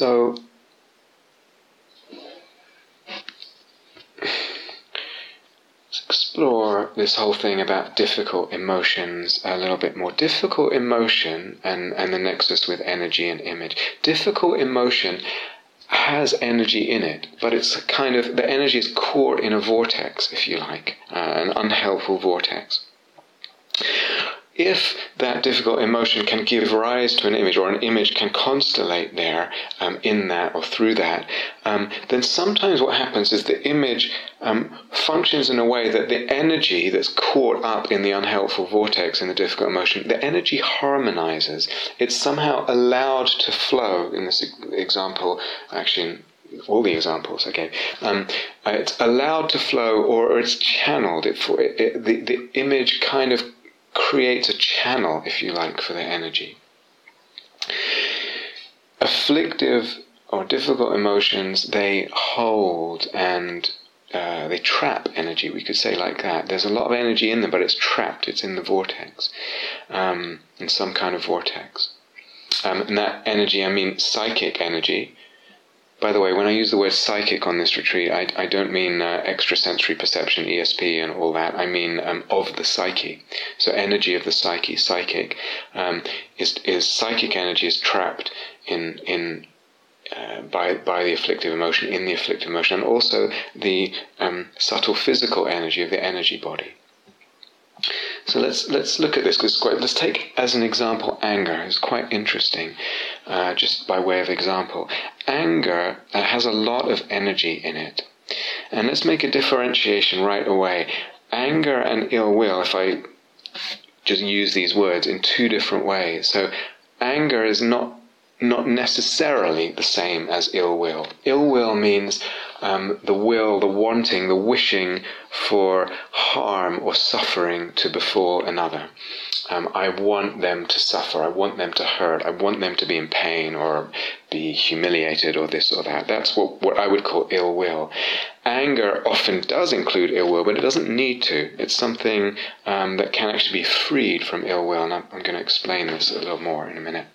So, let's explore this whole thing about difficult emotions a little bit more. Difficult emotion and, and the nexus with energy and image. Difficult emotion has energy in it, but it's kind of the energy is caught in a vortex, if you like, uh, an unhelpful vortex if that difficult emotion can give rise to an image, or an image can constellate there um, in that or through that, um, then sometimes what happens is the image um, functions in a way that the energy that's caught up in the unhelpful vortex in the difficult emotion, the energy harmonizes. It's somehow allowed to flow. In this example, actually, all the examples okay um, it's allowed to flow or, or it's channeled it, it, the, the image kind of creates a channel, if you like, for their energy. Afflictive or difficult emotions, they hold and uh, they trap energy, we could say like that. There's a lot of energy in them, but it's trapped, it's in the vortex, um, in some kind of vortex. Um, and that energy, I mean psychic energy, by the way, when I use the word psychic on this retreat, I, I don't mean uh, extrasensory perception, ESP, and all that. I mean um, of the psyche. So energy of the psyche, psychic, um, is is psychic energy is trapped in in uh, by by the afflictive emotion in the afflictive emotion, and also the um, subtle physical energy of the energy body. So let's let's look at this because quite. Let's take as an example anger. It's quite interesting, uh, just by way of example. Anger uh, has a lot of energy in it, and let's make a differentiation right away. Anger and ill will. If I just use these words in two different ways. So anger is not not necessarily the same as ill will. Ill will means um, the will, the wanting, the wishing for harm or suffering to befall another. Um, I want them to suffer. I want them to hurt. I want them to be in pain or be humiliated or this or that. That's what, what I would call ill will. Anger often does include ill will, but it doesn't need to. It's something um, that can actually be freed from ill will, and I'm, I'm going to explain this a little more in a minute.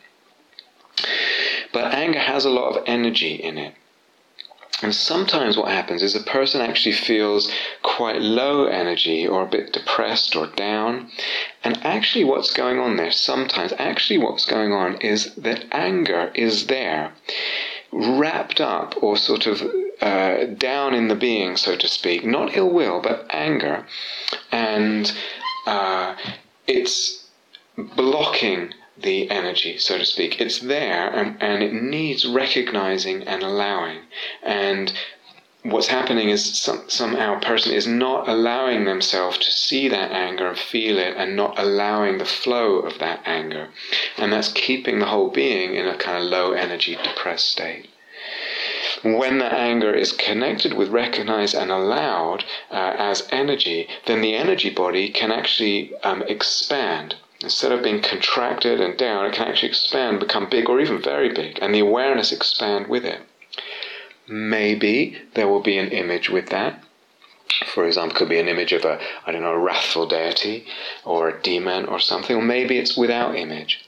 But anger has a lot of energy in it. And sometimes what happens is a person actually feels quite low energy or a bit depressed or down. And actually, what's going on there sometimes, actually, what's going on is that anger is there, wrapped up or sort of uh, down in the being, so to speak. Not ill will, but anger. And uh, it's blocking the energy, so to speak. It's there and, and it needs recognizing and allowing. And what's happening is some, somehow a person is not allowing themselves to see that anger and feel it and not allowing the flow of that anger. And that's keeping the whole being in a kind of low energy, depressed state. When that anger is connected with, recognized, and allowed uh, as energy, then the energy body can actually um, expand Instead of being contracted and down, it can actually expand, become big or even very big, and the awareness expand with it. Maybe there will be an image with that. For example, could be an image of a, I don't know, a wrathful deity or a demon or something, or maybe it's without image.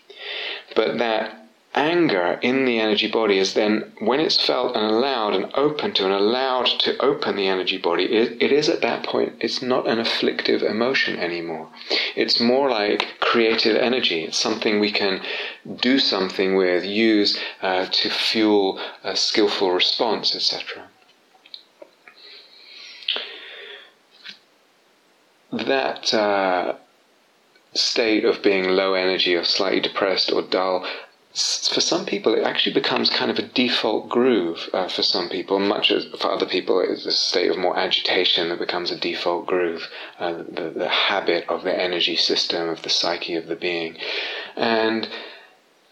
But that anger in the energy body is then, when it's felt and allowed and open to and allowed to open the energy body, it, it is at that point, it's not an afflictive emotion anymore. It's more like creative energy. It's something we can do something with, use uh, to fuel a skillful response, etc. That uh, state of being low energy or slightly depressed or dull for some people, it actually becomes kind of a default groove uh, for some people. Much as for other people, it's a state of more agitation that becomes a default groove, uh, the, the habit of the energy system, of the psyche of the being. And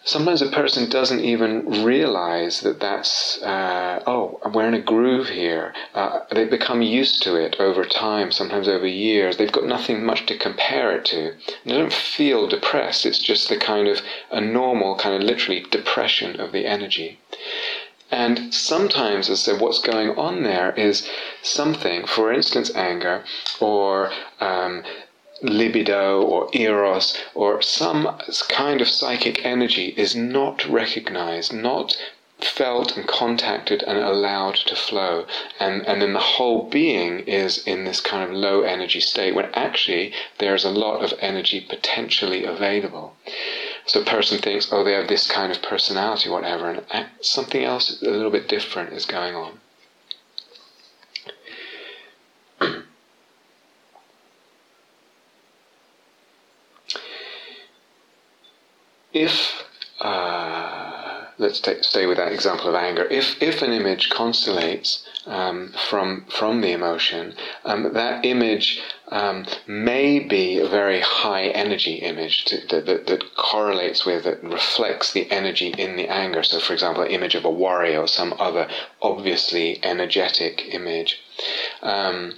sometimes a person doesn't even realize that that's, uh, oh, we're in a groove here. Uh, they become used to it over time, sometimes over years. They've got nothing much to compare it to. They don't feel depressed. It's just the kind of a normal, kind of literally depression of the energy. And sometimes, as I said, what's going on there is something, for instance, anger, or um, libido or eros or some kind of psychic energy is not recognized, not felt and contacted and allowed to flow. And, and then the whole being is in this kind of low energy state when actually there's a lot of energy potentially available. So a person thinks, oh, they have this kind of personality, whatever, and something else a little bit different is going on. If uh, let's take, stay with that example of anger. If if an image constellates um, from from the emotion, um, that image um, may be a very high energy image to, that, that, that, correlates with that reflects the energy in the anger. So, for example, an image of a warrior or some other obviously energetic image. Um,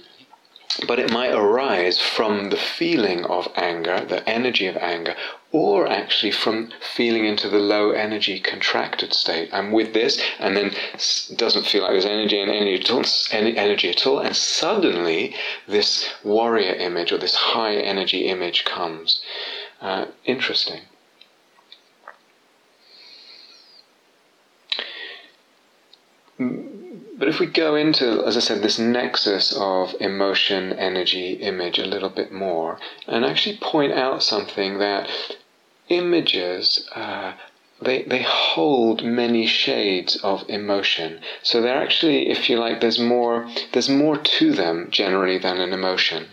but it might arise from the feeling of anger, the energy of anger, or actually from feeling into the low energy contracted state. I'm with this, and then doesn't feel like there's energy and energy at all, any energy at all, and suddenly this warrior image or this high energy image comes. Uh, interesting. But if we go into, as I said, this nexus of emotion, energy, image a little bit more, and actually point out something that images, uh, they, they hold many shades of emotion. So they're actually, if you like, there's more, there's more to them generally than an emotion.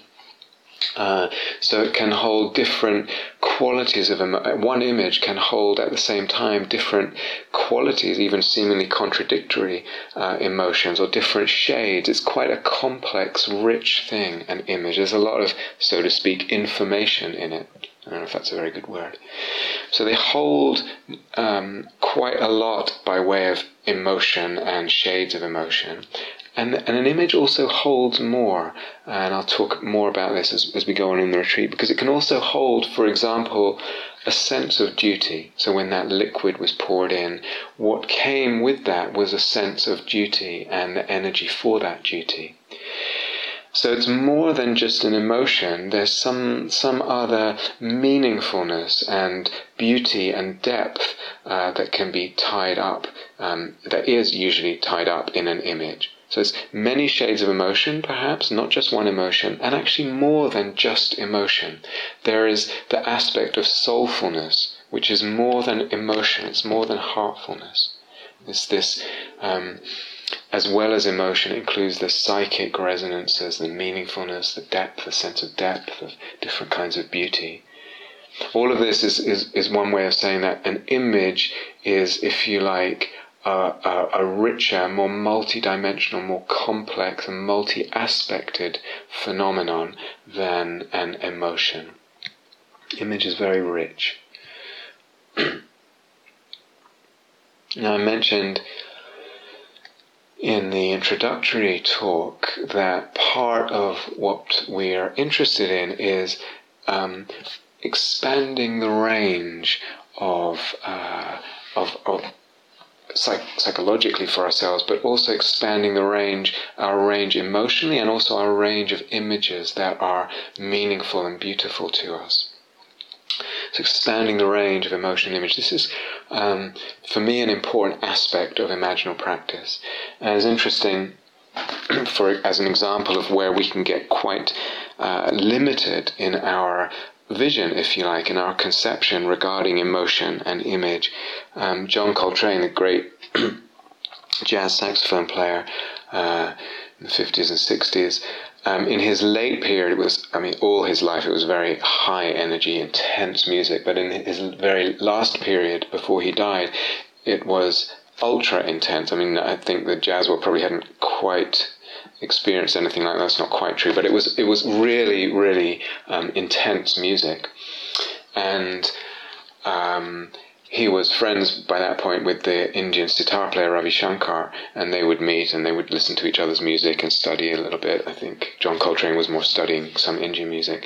Uh, so it can hold different qualities of emo- one image can hold at the same time different qualities, even seemingly contradictory uh, emotions or different shades. It's quite a complex, rich thing. An image. There's a lot of, so to speak, information in it. I don't know if that's a very good word. So they hold um, quite a lot by way of emotion and shades of emotion. And, and an image also holds more, and I'll talk more about this as, as we go on in the retreat, because it can also hold, for example, a sense of duty. So when that liquid was poured in, what came with that was a sense of duty and the energy for that duty. So it's more than just an emotion. There's some some other meaningfulness and beauty and depth uh, that can be tied up. Um, that is usually tied up in an image. So it's many shades of emotion, perhaps, not just one emotion, and actually more than just emotion. There is the aspect of soulfulness, which is more than emotion, it's more than heartfulness. It's this, um, as well as emotion, includes the psychic resonances, the meaningfulness, the depth, the sense of depth of different kinds of beauty. All of this is, is, is one way of saying that an image is, if you like, a, a, richer, more multi-dimensional, more complex and multi-aspected phenomenon than an emotion. Image is very rich. now I mentioned in the introductory talk that part of what we are interested in is um, expanding the range of, uh, of, of psych- psychologically for ourselves, but also expanding the range, our range emotionally, and also our range of images that are meaningful and beautiful to us. So expanding the range of emotional image. This is, um, for me, an important aspect of imaginal practice. And it's interesting, for as an example of where we can get quite uh, limited in our vision, if you like, in our conception regarding emotion and image. Um, John Coltrane, the great jazz saxophone player uh, in the 50s and 60s, um, in his late period, it was, I mean, all his life, it was very high energy, intense music, but in his very last period before he died, it was ultra intense. I mean, I think the jazz world probably hadn't quite experienced anything like that. That's not quite true, but it was it was really really um, intense music, and um, he was friends by that point with the Indian sitar player Ravi Shankar, and they would meet and they would listen to each other's music and study a little bit. I think John Coltrane was more studying some Indian music.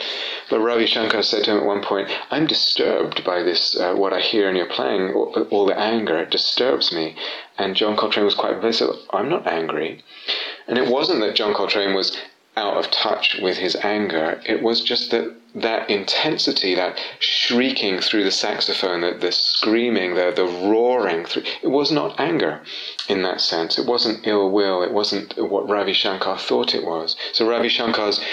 But Ravi Shankar said to him at one point, I'm disturbed by this, uh, what I hear in your playing, all, the anger, it disturbs me. And John Coltrane was quite evasive, I'm not angry. And it wasn't that John Coltrane was out of touch with his anger. It was just that that intensity, that shrieking through the saxophone, the, the screaming, the, the roaring through, it was not anger in that sense. It wasn't ill will. It wasn't what Ravi Shankar thought it was. So Ravi Shankar's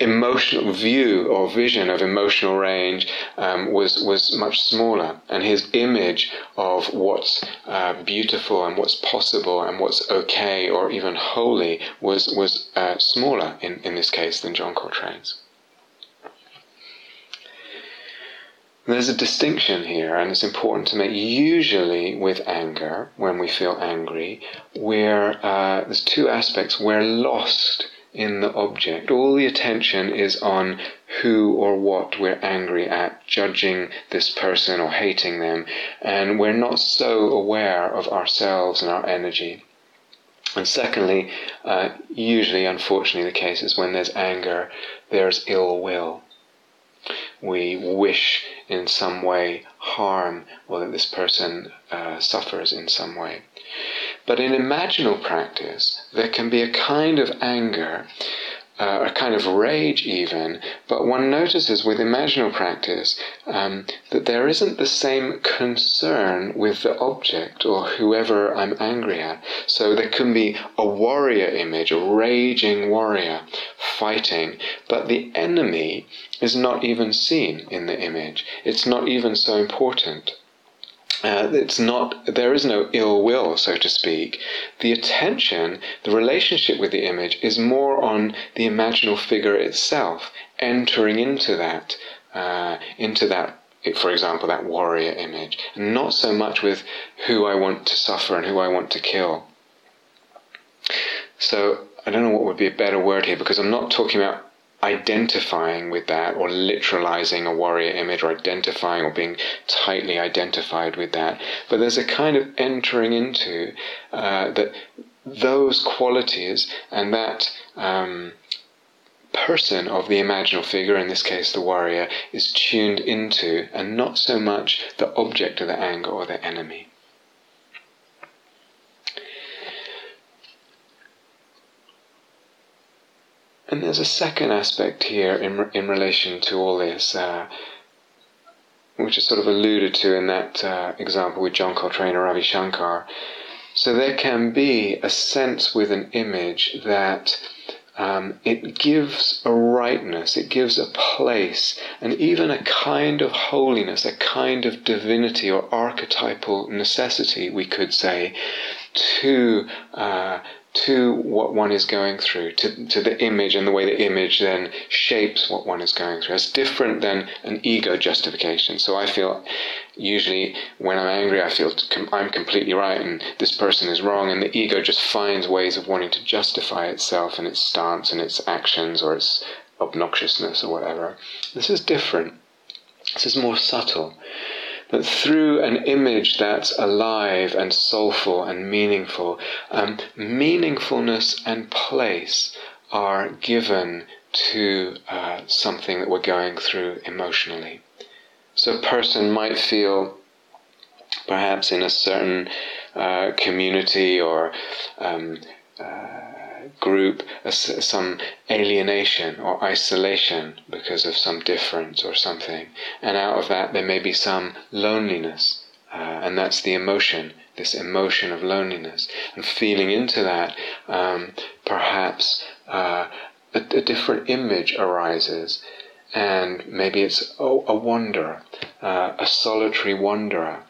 emotional view or vision of emotional range um, was was much smaller, and his image of what's uh, beautiful and what's possible and what's okay or even holy was was uh, smaller in, in this case than John Coltrane's. There's a distinction here, and it's important to make. Usually, with anger, when we feel angry, we're, uh, there's two aspects. We're lost in the object. All the attention is on who or what we're angry at, judging this person or hating them, and we're not so aware of ourselves and our energy. And secondly, uh, usually, unfortunately, the case is when there's anger, there's ill will. We wish in some way harm or that this person uh, suffers in some way. But in imaginal practice, there can be a kind of anger, uh, a kind of rage even, but one notices with imaginal practice um, that there isn't the same concern with the object or whoever I'm angry at. So there can be a warrior image, a raging warrior fighting, but the enemy is not even seen in the image. It's not even so important. Uh, it's not there is no ill will so to speak. The attention the relationship with the image is more on the imaginal figure itself entering into that uh, into that for example that warrior image and not so much with who i want to suffer and who i want to kill. So i don't know what would be a better word here because i'm not talking about identifying with that or literalizing a warrior image or identifying or being tightly identified with that. But there's a kind of entering into uh, that those qualities and that um, person of the imaginal figure, in this case the warrior, is tuned into and not so much the object of the anger or the enemy. And there's a second aspect here in, in relation to all this, uh, which is sort of alluded to in that uh, example with John Coltrane or Ravi Shankar. So there can be a sense with an image that um, it gives a rightness, it gives a place, and even a kind of holiness, a kind of divinity or archetypal necessity, we could say, to uh, to what one is going through, to, to the image and the way the image then shapes what one is going through. It's different than an ego justification. So I feel usually when I'm angry, I feel I'm completely right and this person is wrong, and the ego just finds ways of wanting to justify itself and its stance and its actions or its obnoxiousness or whatever. This is different. This is more subtle that through an image that's alive and soulful and meaningful, um, meaningfulness and place are given to uh, something that we're going through emotionally. So a person might feel perhaps in a certain uh, community or um, uh, group some alienation or isolation because of some difference or something. And out of that, there may be some loneliness. Uh, and that's the emotion, this emotion of loneliness. And feeling into that, um, perhaps uh, a, a, different image arises. And maybe it's a, a wanderer, uh, a solitary wanderer.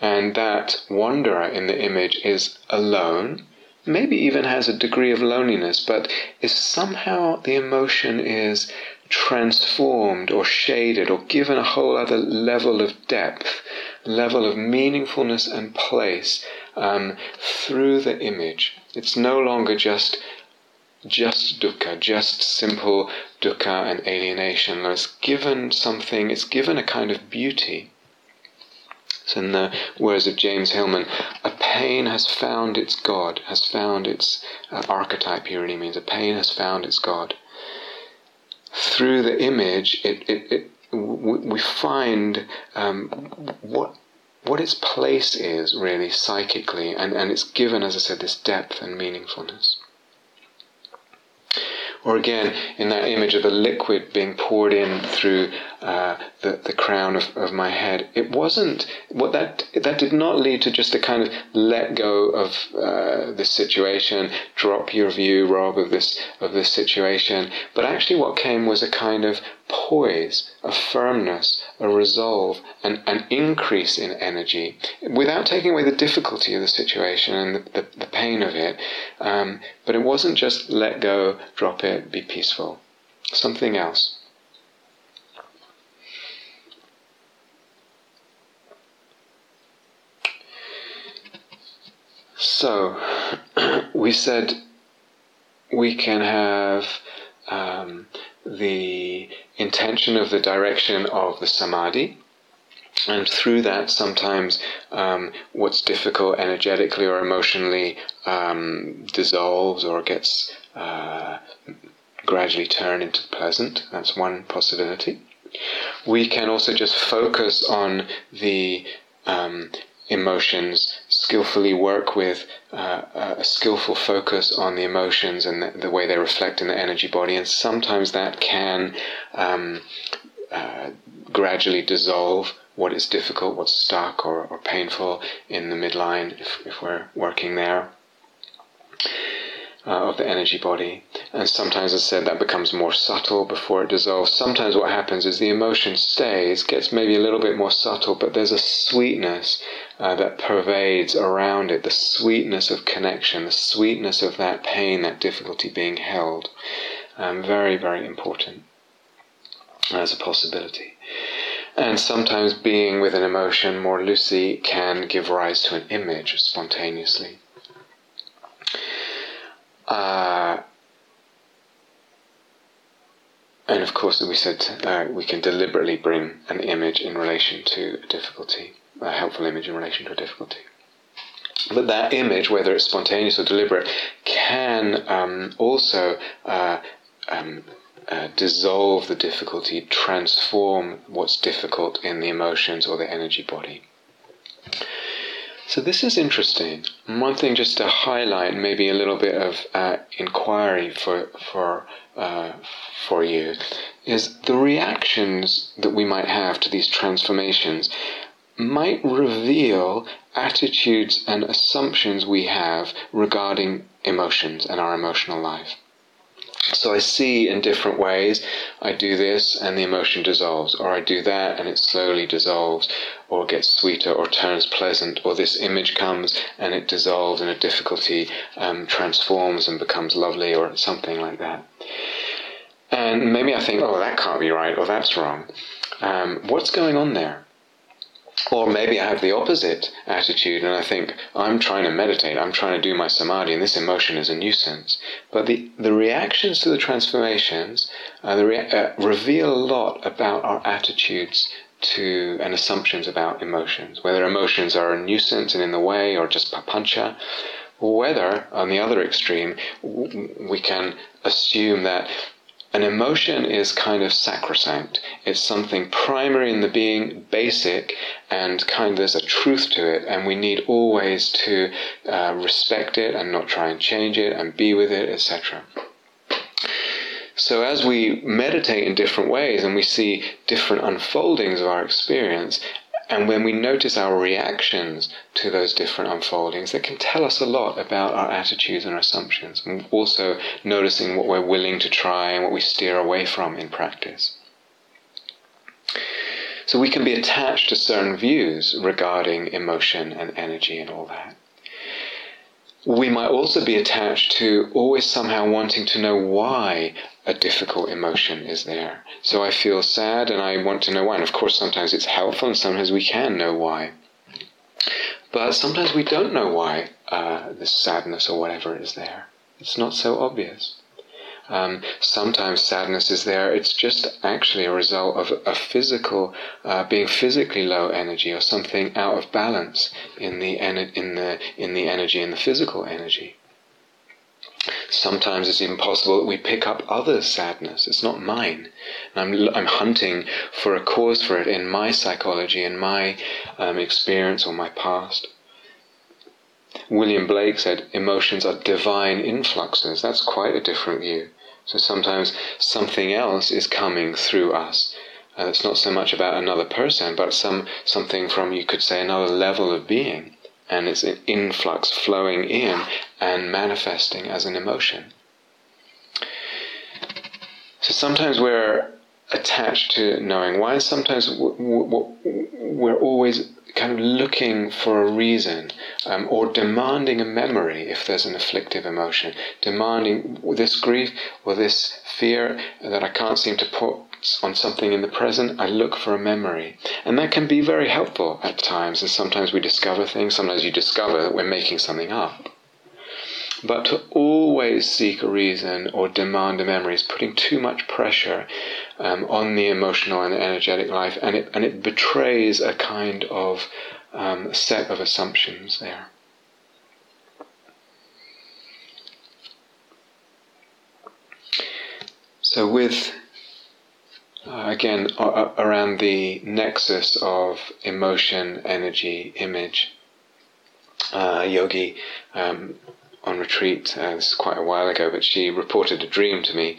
And that wanderer in the image is alone maybe even has a degree of loneliness, but is somehow the emotion is transformed or shaded or given a whole other level of depth, level of meaningfulness and place um, through the image. It's no longer just just dukkha, just simple dukkha and alienation. It's given something, it's given a kind of beauty so in the words of James Hillman, a pain has found its God, has found its uh, archetype here really means a pain has found its God. Through the image, it, it, it we find um, what what its place is really psychically, and, and it's given, as I said, this depth and meaningfulness. Or again, in that image of the liquid being poured in through uh, the, the crown of, of my head, it wasn't what that that did not lead to just a kind of let go of uh, this situation, drop your view, Rob, of this of this situation. But actually, what came was a kind of poise, a firmness, a resolve, and an increase in energy without taking away the difficulty of the situation and the, the, the pain of it. Um, but it wasn't just let go, drop it, be peaceful. Something else. So, we said we can have um, the intention of the direction of the samadhi. And through that, sometimes um, what's difficult energetically or emotionally um, dissolves or gets uh, gradually turned into pleasant. That's one possibility. We can also just focus on the um, emotions, skillfully work with uh, a skillful focus on the emotions and the, the, way they reflect in the energy body, and sometimes that can um, uh, gradually dissolve what is difficult, what's stuck or, or painful in the midline if, if we're working there uh, of the energy body. And sometimes, as I said, that becomes more subtle before it dissolves. Sometimes what happens is the emotion stays, gets maybe a little bit more subtle, but there's a sweetness uh, that pervades around it the sweetness of connection, the sweetness of that pain, that difficulty being held. Um, very, very important as a possibility. And sometimes being with an emotion more loosely can give rise to an image spontaneously. Uh, and of course, we said uh, we can deliberately bring an image in relation to a difficulty, a helpful image in relation to a difficulty. But that image, whether it's spontaneous or deliberate, can um, also uh, um, uh, dissolve the difficulty, transform what's difficult in the emotions or the energy body. So this is interesting. One thing just to highlight, maybe a little bit of uh, inquiry for for uh, for you, is the reactions that we might have to these transformations might reveal attitudes and assumptions we have regarding emotions and our emotional life. So I see in different ways, I do this and the emotion dissolves, or I do that and it slowly dissolves, or gets sweeter, or turns pleasant, or this image comes and it dissolves and a difficulty um, transforms and becomes lovely, or something like that. And maybe I think, oh, that can't be right, or that's wrong. Um, what's going on there? Or maybe I have the opposite attitude and I think, I'm trying to meditate, I'm trying to do my samadhi, and this emotion is a nuisance. But the, the reactions to the transformations uh, the rea- uh, reveal a lot about our attitudes to and assumptions about emotions, whether emotions are a nuisance and in the way or just papancha, or whether, on the other extreme, we can assume that an emotion is kind of sacrosanct. It's something primary in the being, basic, and kind of there's a truth to it, and we need always to uh, respect it and not try and change it and be with it, etc. So, as we meditate in different ways and we see different unfoldings of our experience, and when we notice our reactions to those different unfoldings, that can tell us a lot about our attitudes and our assumptions, and also noticing what we're willing to try and what we steer away from in practice. So we can be attached to certain views regarding emotion and energy and all that. We might also be attached to always somehow wanting to know why a difficult emotion is there. So I feel sad and I want to know why. And of course, sometimes it's helpful and sometimes we can know why. But sometimes we don't know why uh, sadness or whatever is there. It's not so obvious. Um, sometimes sadness is there. It's just actually a result of a physical, uh, being physically low energy or something out of balance in the in the in the energy in the physical energy. Sometimes it's even possible that we pick up others' sadness. It's not mine. I'm, I'm hunting for a cause for it in my psychology, in my um, experience or my past. William Blake said emotions are divine influxes. That's quite a different view. So sometimes something else is coming through us. Uh, it's not so much about another person, but some something from you could say another level of being, and it's an influx flowing in and manifesting as an emotion. So sometimes we're attached to knowing why. Sometimes we're always kind of looking for a reason um, or demanding a memory if there's an afflictive emotion, demanding this grief or this fear that I can't seem to put on something in the present, I look for a memory. And that can be very helpful at times, and sometimes we discover things, sometimes you discover that we're making something up. But to always seek a reason or demand a memory is putting too much pressure um, on the emotional and energetic life, and it, and it betrays a kind of um, set of assumptions there. So, with uh, again uh, around the nexus of emotion, energy, image, uh, yogi um, on retreat, uh, this is quite a while ago, but she reported a dream to me.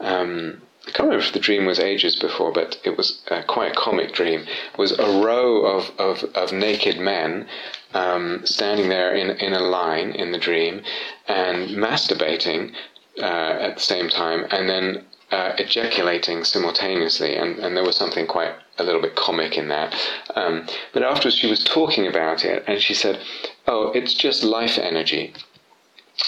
Um, I can't remember if the dream was ages before, but it was uh, quite a comic dream. It was a row of, of, of naked men um, standing there in, in a line in the dream and masturbating uh, at the same time and then uh, ejaculating simultaneously. And, and there was something quite a little bit comic in that. Um, but afterwards, she was talking about it and she said, Oh, it's just life energy.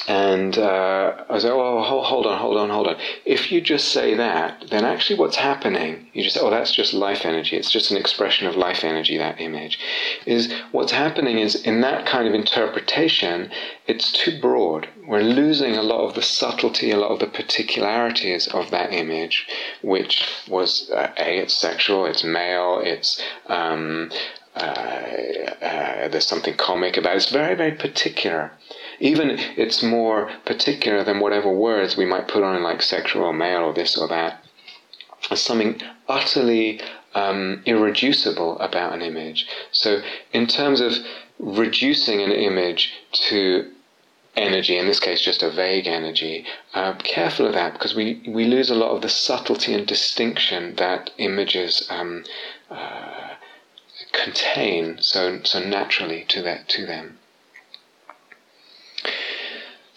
And uh, I was like, oh, hold on, hold on, hold on. If you just say that, then actually what's happening, you just say, oh, that's just life energy. It's just an expression of life energy, that image. Is what's happening is in that kind of interpretation, it's too broad. We're losing a lot of the subtlety, a lot of the particularities of that image, which was, uh, A, it's sexual, it's male, it's. Um, uh, uh, there's something comic about it. It's very, very particular. Even it's more particular than whatever words we might put on like sexual or male or this or that. There's something utterly um, irreducible about an image. So, in terms of reducing an image to energy, in this case just a vague energy, uh, careful of that because we, we lose a lot of the subtlety and distinction that images um, uh, contain so, so naturally to, that, to them.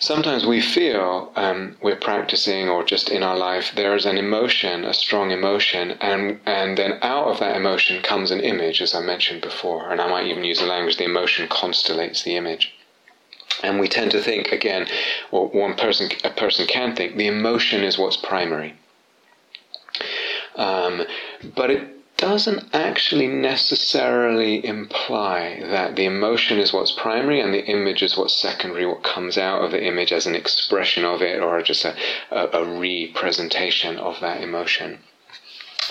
Sometimes we feel um, we're practicing, or just in our life, there is an emotion, a strong emotion, and and then out of that emotion comes an image, as I mentioned before. And I might even use the language: the emotion constellates the image. And we tend to think again, or one person, a person can think, the emotion is what's primary. Um, but it doesn't actually necessarily imply that the emotion is what's primary and the image is what's secondary, what comes out of the image as an expression of it or just a, a, a representation of that emotion.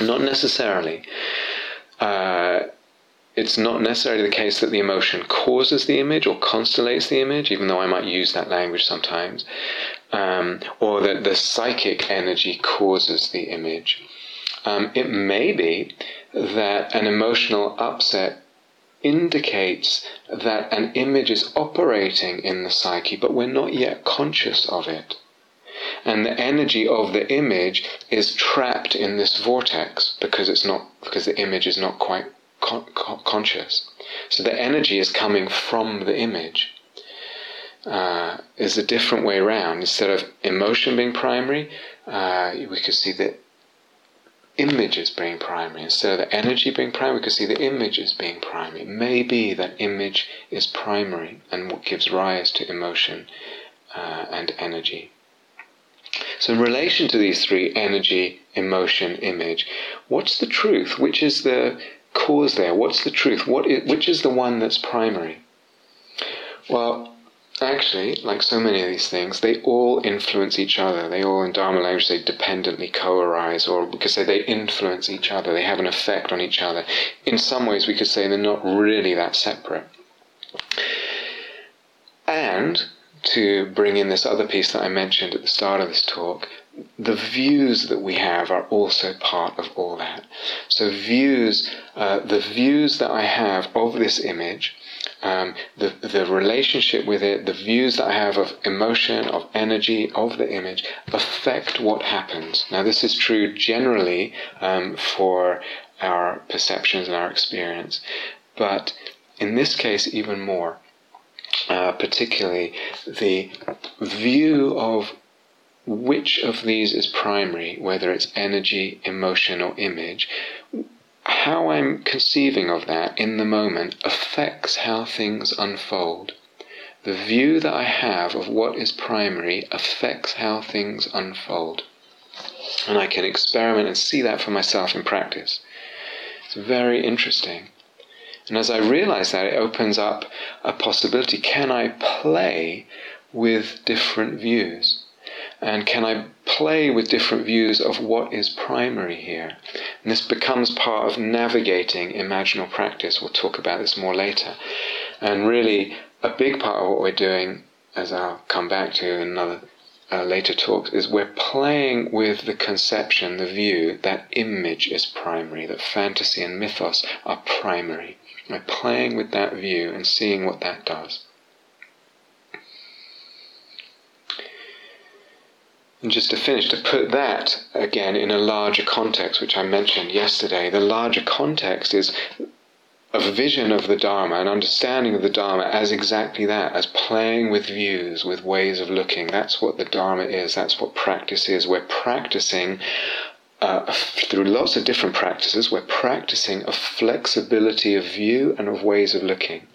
Not necessarily. Uh, it's not necessarily the case that the emotion causes the image or constellates the image, even though I might use that language sometimes, um, or that the psychic energy causes the image. Um, it may be that an emotional upset indicates that an image is operating in the psyche, but we're not yet conscious of it. And the energy of the image is trapped in this vortex because it's not because the image is not quite con- con- conscious. So the energy is coming from the image. Uh, is a different way around. Instead of emotion being primary, uh, we could see that image as being primary. Instead of the energy being primary, we could see the image as being primary. It may be that image is primary and what gives rise to emotion uh, and energy. So, in relation to these three energy, emotion, image what's the truth? Which is the cause there? What's the truth? What is, which is the one that's primary? Well, Actually, like so many of these things, they all influence each other. They all, in Dharma language, they dependently co-arise, or we could say they influence each other. They have an effect on each other. In some ways, we could say they're not really that separate. And to bring in this other piece that I mentioned at the start of this talk, the views that we have are also part of all that. So views, uh, the views that I have of this image um, the, the relationship with it, the views that I have of emotion, of energy, of the image, affect what happens. Now, this is true generally um, for our perceptions and our experience, but in this case, even more. Uh, particularly the view of which of these is primary, whether it's energy, emotion, or image, how I'm conceiving of that in the moment affects how things unfold. The view that I have of what is primary affects how things unfold. And I can experiment and see that for myself in practice. It's very interesting. And as I realize that, it opens up a possibility. Can I play with different views? And can I play with different views of what is primary here? And this becomes part of navigating imaginal practice. We'll talk about this more later. And really, a big part of what we're doing, as I'll come back to in another uh, later talks, is we're playing with the conception, the view that image is primary, that fantasy and mythos are primary. We're playing with that view and seeing what that does. And just to finish, to put that again in a larger context, which I mentioned yesterday, the larger context is a vision of the Dharma, an understanding of the Dharma as exactly that, as playing with views, with ways of looking. That's what the Dharma is, that's what practice is. We're practicing uh, through lots of different practices, we're practicing a flexibility of view and of ways of looking.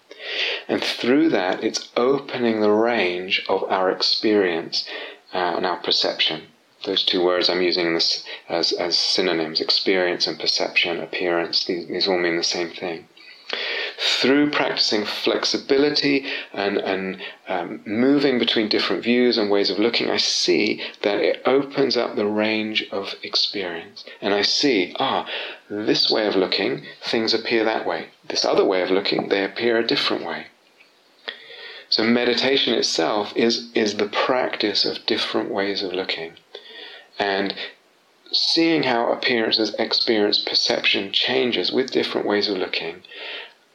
And through that, it's opening the range of our experience uh, and our perception. Those two words I'm using this as, as synonyms experience and perception, appearance, these, these all mean the same thing. Through practicing flexibility and, and um, moving between different views and ways of looking, I see that it opens up the range of experience. And I see, ah, this way of looking, things appear that way. This other way of looking, they appear a different way. So meditation itself is, is the practice of different ways of looking. And seeing how appearances, experience, perception changes with different ways of looking,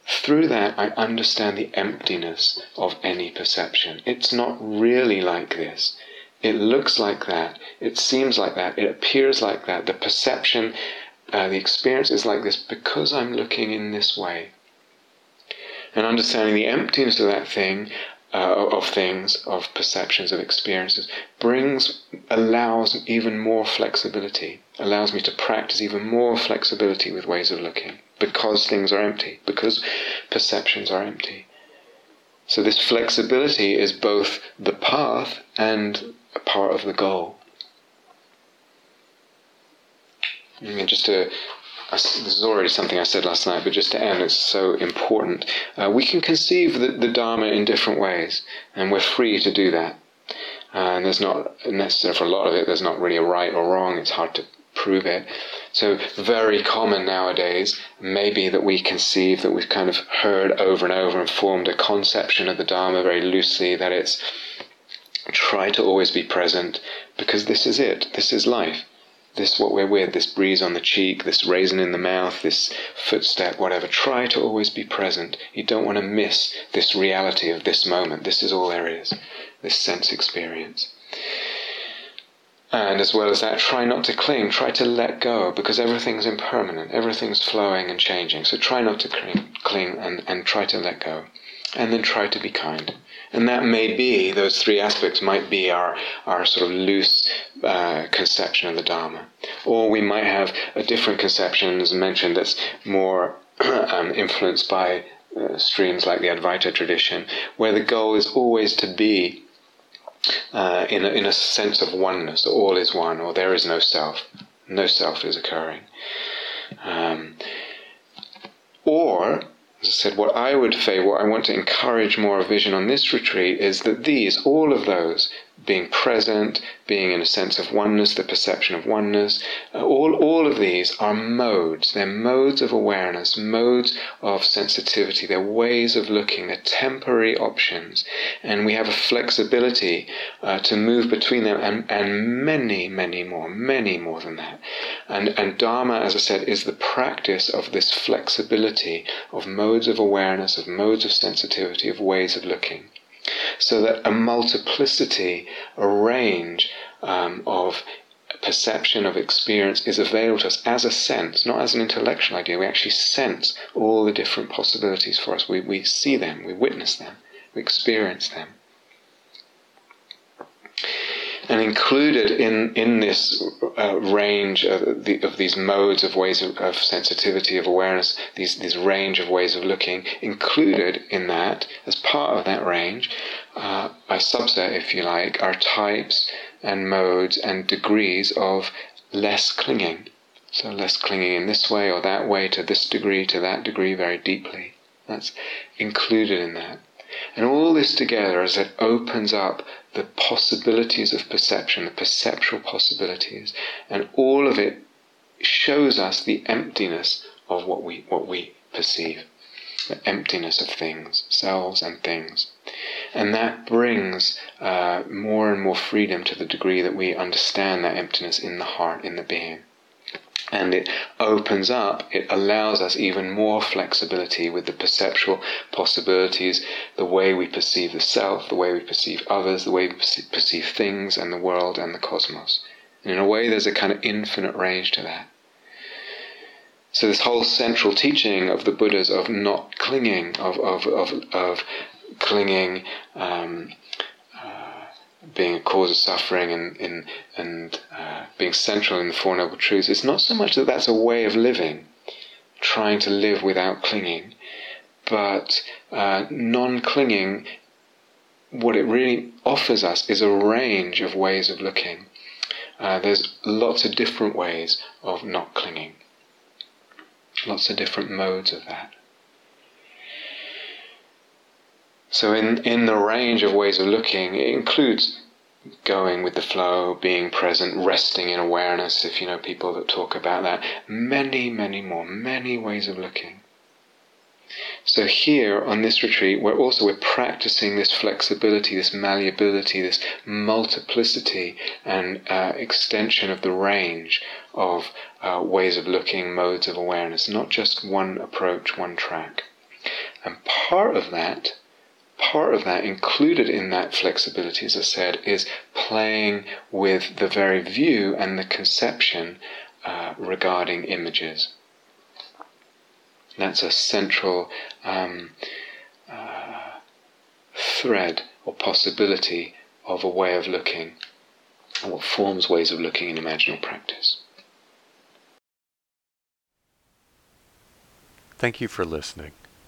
through that I understand the emptiness of any perception. It's not really like this. It looks like that. It seems like that. It appears like that. The perception, uh, the experience is like this because I'm looking in this way and understanding the emptiness of that thing, uh, of things, of perceptions, of experiences, brings, allows even more flexibility, allows me to practice even more flexibility with ways of looking, because things are empty, because perceptions are empty. So, this flexibility is both the path and a part of the goal. Just to this is already something I said last night, but just to end, it's so important. Uh, we can conceive the, the, Dharma in different ways, and we're free to do that. Uh, and there's not necessarily for a lot of it. There's not really a right or wrong. It's hard to prove it. So very common nowadays, maybe that we conceive that we've kind of heard over and over and formed a conception of the Dharma very loosely that it's try to always be present because this is it. This is life this what we're with, this breeze on the cheek, this raisin in the mouth, this footstep, whatever. Try to always be present. You don't want to miss this reality of this moment. This is all there is, this sense experience. And as well as that, try not to cling, try to let go, because everything's impermanent, everything's flowing and changing. So try not to cling, cling and, and try to let go. And then try to be kind. And that may be, those three aspects might be our, our sort of loose uh, conception of the Dharma. Or we might have a different conception, as mentioned, that's more um, influenced by uh, streams like the Advaita tradition, where the goal is always to be uh, in, a, in a sense of oneness, all is one, or there is no self. No self is occurring. Um, or as I said, what I would say, what I want to encourage more of vision on this retreat is that these, all of those, being present, being in a sense of oneness, the perception of oneness. Uh, all, all of these are modes. They're modes of awareness, modes of sensitivity. They're ways of looking. They're temporary options. And we have a flexibility uh, to move between them and, and many, many more, many more than that. And, and Dharma, as I said, is the practice of this flexibility of modes of awareness, of modes of sensitivity, of ways of looking so that a multiplicity, a range um, of perception of experience is available to us as a sense, not as an intellectual idea. We actually sense all the different possibilities for us. We, we see them, we witness them, we experience them. And included in, in this uh, range of, the, of, these modes of ways of, of, sensitivity, of awareness, these, this range of ways of looking, included in that, as part of that range, uh, a subset, if you like, are types and modes and degrees of less clinging. So less clinging in this way or that way, to this degree, to that degree, very deeply. That's included in that. And all this together as it opens up the possibilities of perception, the perceptual possibilities, and all of it shows us the emptiness of what we, what we perceive, the emptiness of things, selves and things. And that brings uh, more and more freedom to the degree that we understand that emptiness in the heart, in the being and it opens up, it allows us even more flexibility with the perceptual possibilities, the way we perceive the self, the way we perceive others, the way we perceive things and the world and the cosmos. And in a way, there's a kind of infinite range to that. So, this whole central teaching of the Buddhas of not clinging, of, of, of, of clinging, um, being a cause of suffering and, and, and uh, being central in the Four Noble Truths, it's not so much that that's a way of living, trying to live without clinging, but uh, non clinging, what it really offers us is a range of ways of looking. Uh, there's lots of different ways of not clinging, lots of different modes of that. So, in, in the range of ways of looking, it includes going with the flow, being present, resting in awareness, if you know people that talk about that. Many, many more, many ways of looking. So here on this retreat, we're also we're practicing this flexibility, this malleability, this multiplicity and uh, extension of the range of uh, ways of looking, modes of awareness, not just one approach, one track. And part of that part of that, included in that flexibility, as I said, is playing with the very view and the conception uh, regarding images. That's a central um, uh, thread or possibility of a way of looking, what forms ways of looking in imaginal practice. Thank you for listening.